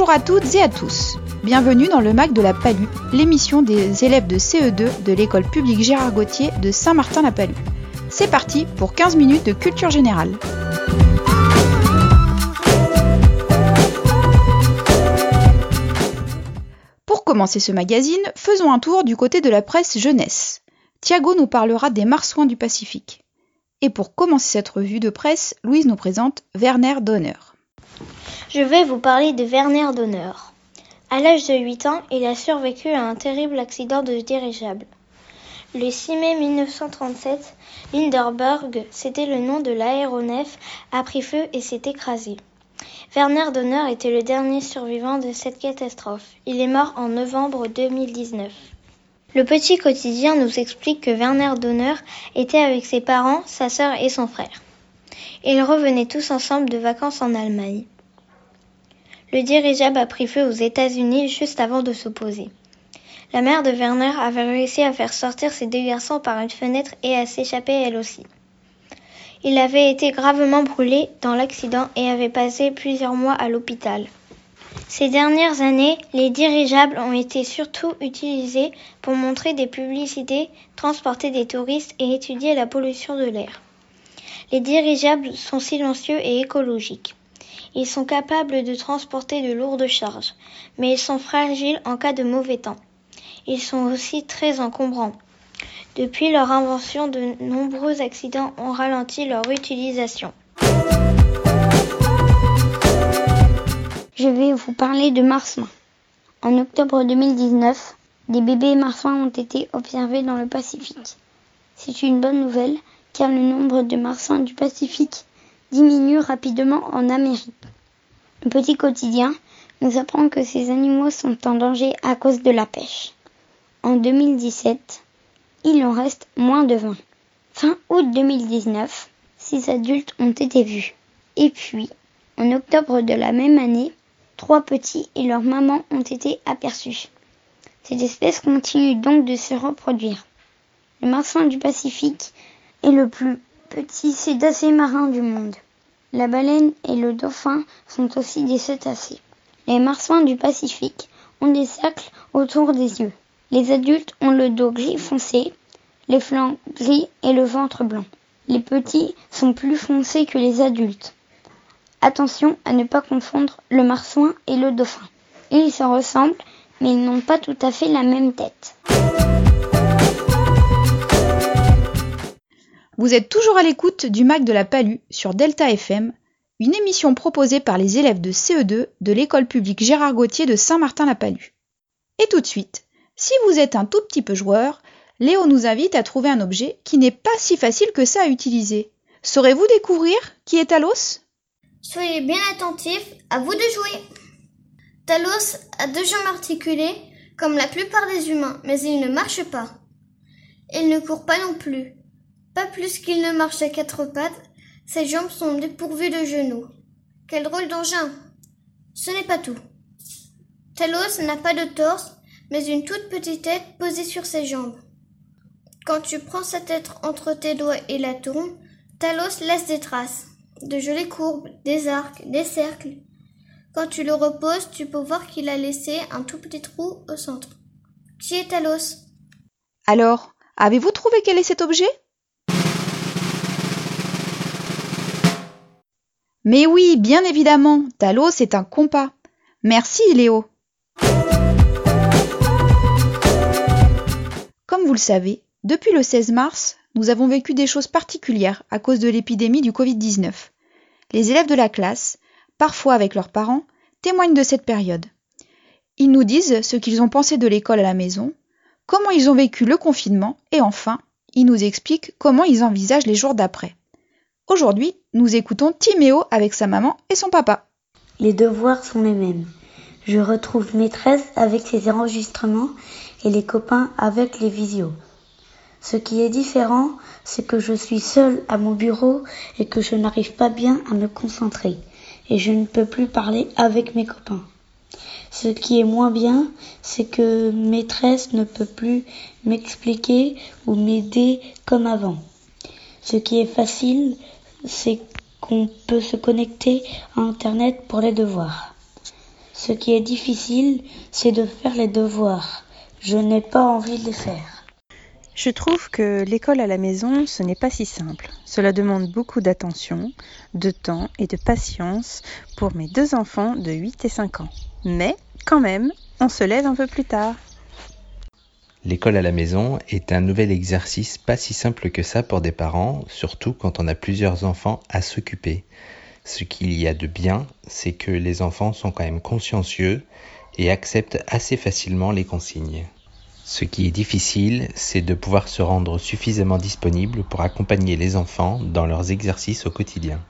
Bonjour à toutes et à tous. Bienvenue dans le MAC de la Palue, l'émission des élèves de CE2 de l'école publique Gérard Gauthier de Saint-Martin-la-Palue. C'est parti pour 15 minutes de culture générale. Pour commencer ce magazine, faisons un tour du côté de la presse jeunesse. Thiago nous parlera des marsouins du Pacifique. Et pour commencer cette revue de presse, Louise nous présente Werner Donner. Je vais vous parler de Werner Donner. À l'âge de 8 ans, il a survécu à un terrible accident de dirigeable. Le 6 mai 1937, Linderberg, c'était le nom de l'aéronef, a pris feu et s'est écrasé. Werner Donner était le dernier survivant de cette catastrophe. Il est mort en novembre 2019. Le petit quotidien nous explique que Werner Donner était avec ses parents, sa sœur et son frère. Ils revenaient tous ensemble de vacances en Allemagne. Le dirigeable a pris feu aux États-Unis juste avant de s'opposer. La mère de Werner avait réussi à faire sortir ses deux garçons par une fenêtre et à s'échapper elle aussi. Il avait été gravement brûlé dans l'accident et avait passé plusieurs mois à l'hôpital. Ces dernières années, les dirigeables ont été surtout utilisés pour montrer des publicités, transporter des touristes et étudier la pollution de l'air. Les dirigeables sont silencieux et écologiques. Ils sont capables de transporter de lourdes charges, mais ils sont fragiles en cas de mauvais temps. Ils sont aussi très encombrants. Depuis leur invention, de nombreux accidents ont ralenti leur utilisation. Je vais vous parler de marsouins. En octobre 2019, des bébés marsouins ont été observés dans le Pacifique. C'est une bonne nouvelle car le nombre de marsouins du Pacifique diminue rapidement en Amérique. Le petit quotidien nous apprend que ces animaux sont en danger à cause de la pêche. En 2017, il en reste moins de 20. Fin août 2019, six adultes ont été vus. Et puis, en octobre de la même année, trois petits et leur maman ont été aperçus. Cette espèce continue donc de se reproduire. Le marsouin du Pacifique est le plus petit cétacé marin du monde. La baleine et le dauphin sont aussi des cétacés. Les marsouins du Pacifique ont des cercles autour des yeux. Les adultes ont le dos gris foncé, les flancs gris et le ventre blanc. Les petits sont plus foncés que les adultes. Attention à ne pas confondre le marsouin et le dauphin. Ils se ressemblent, mais ils n'ont pas tout à fait la même tête. Vous êtes toujours à l'écoute du MAC de la Palue sur Delta FM, une émission proposée par les élèves de CE2 de l'école publique Gérard Gauthier de Saint-Martin-la-Palue. Et tout de suite, si vous êtes un tout petit peu joueur, Léo nous invite à trouver un objet qui n'est pas si facile que ça à utiliser. Saurez-vous découvrir qui est Talos? Soyez bien attentifs, à vous de jouer. Talos a deux jambes articulées comme la plupart des humains, mais il ne marche pas. Il ne court pas non plus. Pas plus qu'il ne marche à quatre pattes, ses jambes sont dépourvues de genoux. Quel drôle d'engin Ce n'est pas tout. Talos n'a pas de torse, mais une toute petite tête posée sur ses jambes. Quand tu prends sa tête entre tes doigts et la tournes, Talos laisse des traces, de jolies courbes, des arcs, des cercles. Quand tu le reposes, tu peux voir qu'il a laissé un tout petit trou au centre. Qui est Talos? Alors, avez-vous trouvé quel est cet objet? Mais oui, bien évidemment, Talos est un compas. Merci Léo. Comme vous le savez, depuis le 16 mars, nous avons vécu des choses particulières à cause de l'épidémie du Covid-19. Les élèves de la classe, parfois avec leurs parents, témoignent de cette période. Ils nous disent ce qu'ils ont pensé de l'école à la maison, comment ils ont vécu le confinement et enfin, ils nous expliquent comment ils envisagent les jours d'après. Aujourd'hui, nous écoutons Timéo avec sa maman et son papa. Les devoirs sont les mêmes. Je retrouve maîtresse avec ses enregistrements et les copains avec les visios. Ce qui est différent, c'est que je suis seule à mon bureau et que je n'arrive pas bien à me concentrer et je ne peux plus parler avec mes copains. Ce qui est moins bien, c'est que maîtresse ne peut plus m'expliquer ou m'aider comme avant. Ce qui est facile, c'est qu'on peut se connecter à Internet pour les devoirs. Ce qui est difficile, c'est de faire les devoirs. Je n'ai pas envie de les faire. Je trouve que l'école à la maison, ce n'est pas si simple. Cela demande beaucoup d'attention, de temps et de patience pour mes deux enfants de 8 et 5 ans. Mais, quand même, on se lève un peu plus tard. L'école à la maison est un nouvel exercice pas si simple que ça pour des parents, surtout quand on a plusieurs enfants à s'occuper. Ce qu'il y a de bien, c'est que les enfants sont quand même consciencieux et acceptent assez facilement les consignes. Ce qui est difficile, c'est de pouvoir se rendre suffisamment disponible pour accompagner les enfants dans leurs exercices au quotidien.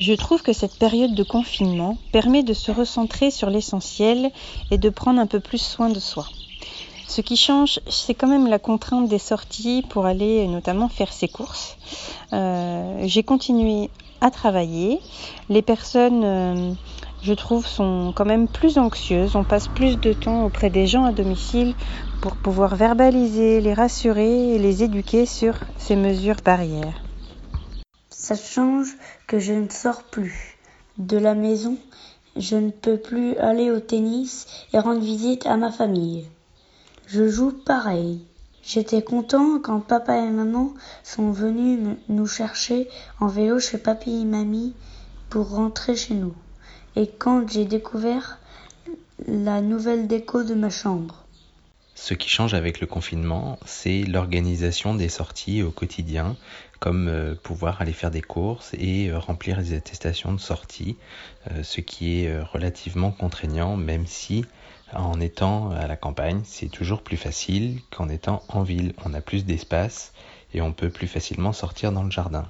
Je trouve que cette période de confinement permet de se recentrer sur l'essentiel et de prendre un peu plus soin de soi. Ce qui change, c'est quand même la contrainte des sorties pour aller notamment faire ses courses. Euh, J'ai continué à travailler. Les personnes, euh, je trouve, sont quand même plus anxieuses. On passe plus de temps auprès des gens à domicile pour pouvoir verbaliser, les rassurer et les éduquer sur ces mesures barrières. Ça change que je ne sors plus de la maison. Je ne peux plus aller au tennis et rendre visite à ma famille. Je joue pareil. J'étais content quand papa et maman sont venus nous chercher en vélo chez papy et mamie pour rentrer chez nous. Et quand j'ai découvert la nouvelle déco de ma chambre. Ce qui change avec le confinement, c'est l'organisation des sorties au quotidien, comme euh, pouvoir aller faire des courses et euh, remplir les attestations de sortie, euh, ce qui est relativement contraignant, même si en étant à la campagne, c'est toujours plus facile qu'en étant en ville. On a plus d'espace et on peut plus facilement sortir dans le jardin.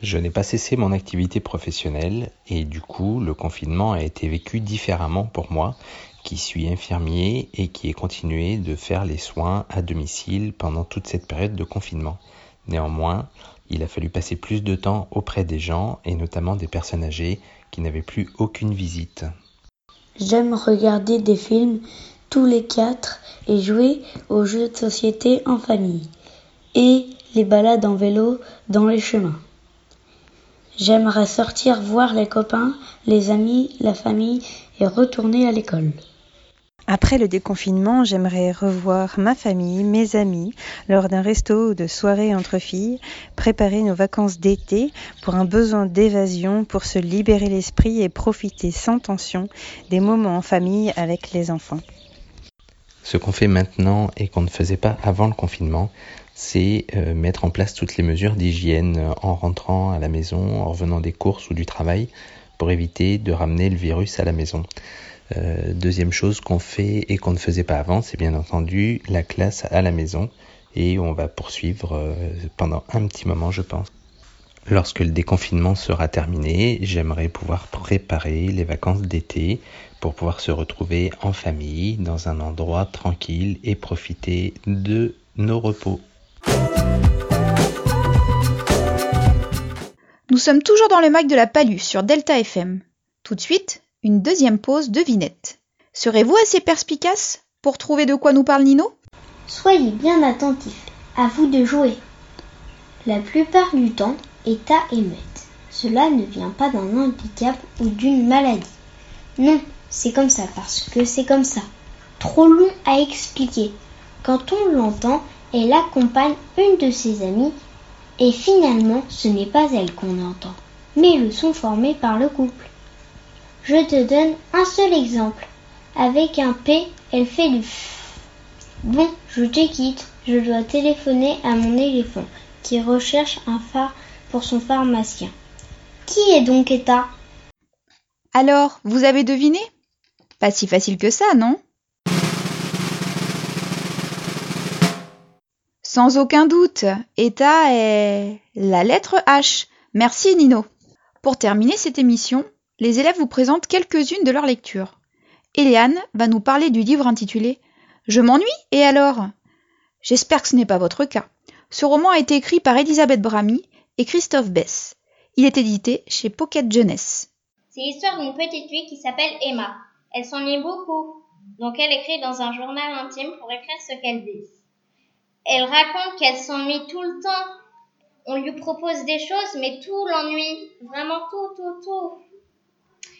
Je n'ai pas cessé mon activité professionnelle et du coup le confinement a été vécu différemment pour moi qui suis infirmier et qui ai continué de faire les soins à domicile pendant toute cette période de confinement. Néanmoins, il a fallu passer plus de temps auprès des gens et notamment des personnes âgées qui n'avaient plus aucune visite. J'aime regarder des films tous les quatre et jouer aux jeux de société en famille et les balades en vélo dans les chemins. J'aimerais sortir voir les copains, les amis, la famille et retourner à l'école. Après le déconfinement, j'aimerais revoir ma famille, mes amis, lors d'un resto ou de soirée entre filles, préparer nos vacances d'été pour un besoin d'évasion, pour se libérer l'esprit et profiter sans tension des moments en famille avec les enfants. Ce qu'on fait maintenant et qu'on ne faisait pas avant le confinement, c'est euh, mettre en place toutes les mesures d'hygiène en rentrant à la maison, en revenant des courses ou du travail, pour éviter de ramener le virus à la maison. Euh, deuxième chose qu'on fait et qu'on ne faisait pas avant, c'est bien entendu la classe à la maison et on va poursuivre euh, pendant un petit moment, je pense. Lorsque le déconfinement sera terminé, j'aimerais pouvoir préparer les vacances d'été pour pouvoir se retrouver en famille dans un endroit tranquille et profiter de nos repos. Nous sommes toujours dans le mag de la Palue sur Delta FM. Tout de suite, une deuxième pause devinette. Serez-vous assez perspicace pour trouver de quoi nous parle Nino? Soyez bien attentifs, à vous de jouer. La plupart du temps, état émette. Cela ne vient pas d'un handicap ou d'une maladie. Non, c'est comme ça parce que c'est comme ça. Trop long à expliquer. Quand on l'entend, elle accompagne une de ses amies et finalement ce n'est pas elle qu'on entend, mais le son formé par le couple. Je te donne un seul exemple. Avec un P, elle fait du F. Bon, je te quitte. Je dois téléphoner à mon éléphant qui recherche un phare pour son pharmacien. Qui est donc Eta? Alors, vous avez deviné? Pas si facile que ça, non? Sans aucun doute, Eta est la lettre H. Merci Nino. Pour terminer cette émission, les élèves vous présentent quelques-unes de leurs lectures. Eliane va nous parler du livre intitulé Je m'ennuie et alors? J'espère que ce n'est pas votre cas. Ce roman a été écrit par Elisabeth Bramy et Christophe Bess. Il est édité chez Pocket Jeunesse. C'est l'histoire d'une petite fille qui s'appelle Emma. Elle s'ennuie beaucoup, donc elle écrit dans un journal intime pour écrire ce qu'elle dit. Elle raconte qu'elle s'ennuie tout le temps. On lui propose des choses, mais tout l'ennuie. Vraiment tout, tout, tout.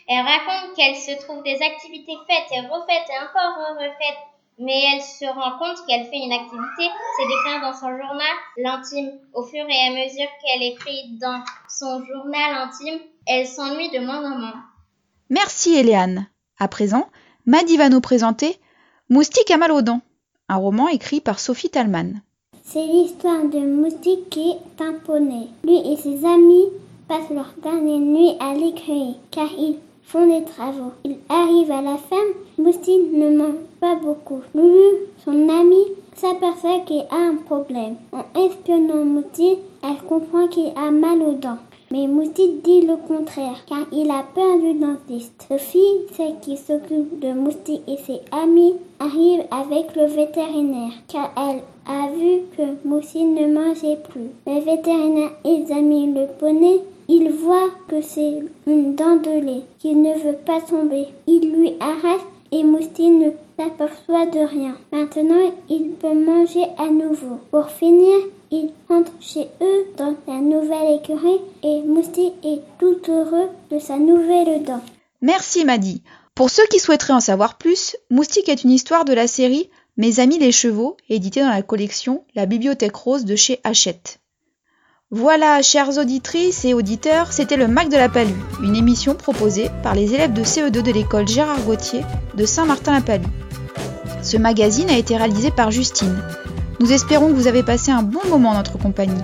Elle raconte qu'elle se trouve des activités faites et refaites et encore refaites, mais elle se rend compte qu'elle fait une activité, c'est d'écrire dans son journal l'intime. Au fur et à mesure qu'elle écrit dans son journal intime, elle s'ennuie de moins en moins. Merci Eliane. À présent, Maddy va nous présenter Moustique à mal aux dents, un roman écrit par Sophie Talman. C'est l'histoire de Moustique qui est un poney. Lui et ses amis passent leur dernière nuit à l'écueil car ils font des travaux. Ils arrivent à la ferme, Moustique ne mange pas beaucoup. Loulou, son ami, s'aperçoit qu'il a un problème. En espionnant Moustique, elle comprend qu'il a mal aux dents. Mais Moustique dit le contraire, car il a peur du dentiste. Sophie, celle qui s'occupe de Moustique et ses amis, arrive avec le vétérinaire, car elle a vu que Moustique ne mangeait plus. Le vétérinaire examine le poney. Il voit que c'est une dent de lait qui ne veut pas tomber. Il lui arrache et Moustique ne s'aperçoit de rien. Maintenant, il peut manger à nouveau. Pour finir, ils rentrent chez eux dans la nouvelle écurie et Moustique est tout heureux de sa nouvelle dent. Merci Maddy. Pour ceux qui souhaiteraient en savoir plus, Moustique est une histoire de la série Mes amis les chevaux, éditée dans la collection La Bibliothèque Rose de chez Hachette. Voilà, chères auditrices et auditeurs, c'était le Mac de la Palue, une émission proposée par les élèves de CE2 de l'école Gérard Gauthier de Saint-Martin-la-Palue. Ce magazine a été réalisé par Justine. Nous espérons que vous avez passé un bon moment en notre compagnie.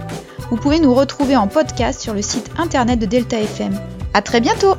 Vous pouvez nous retrouver en podcast sur le site internet de Delta FM. À très bientôt!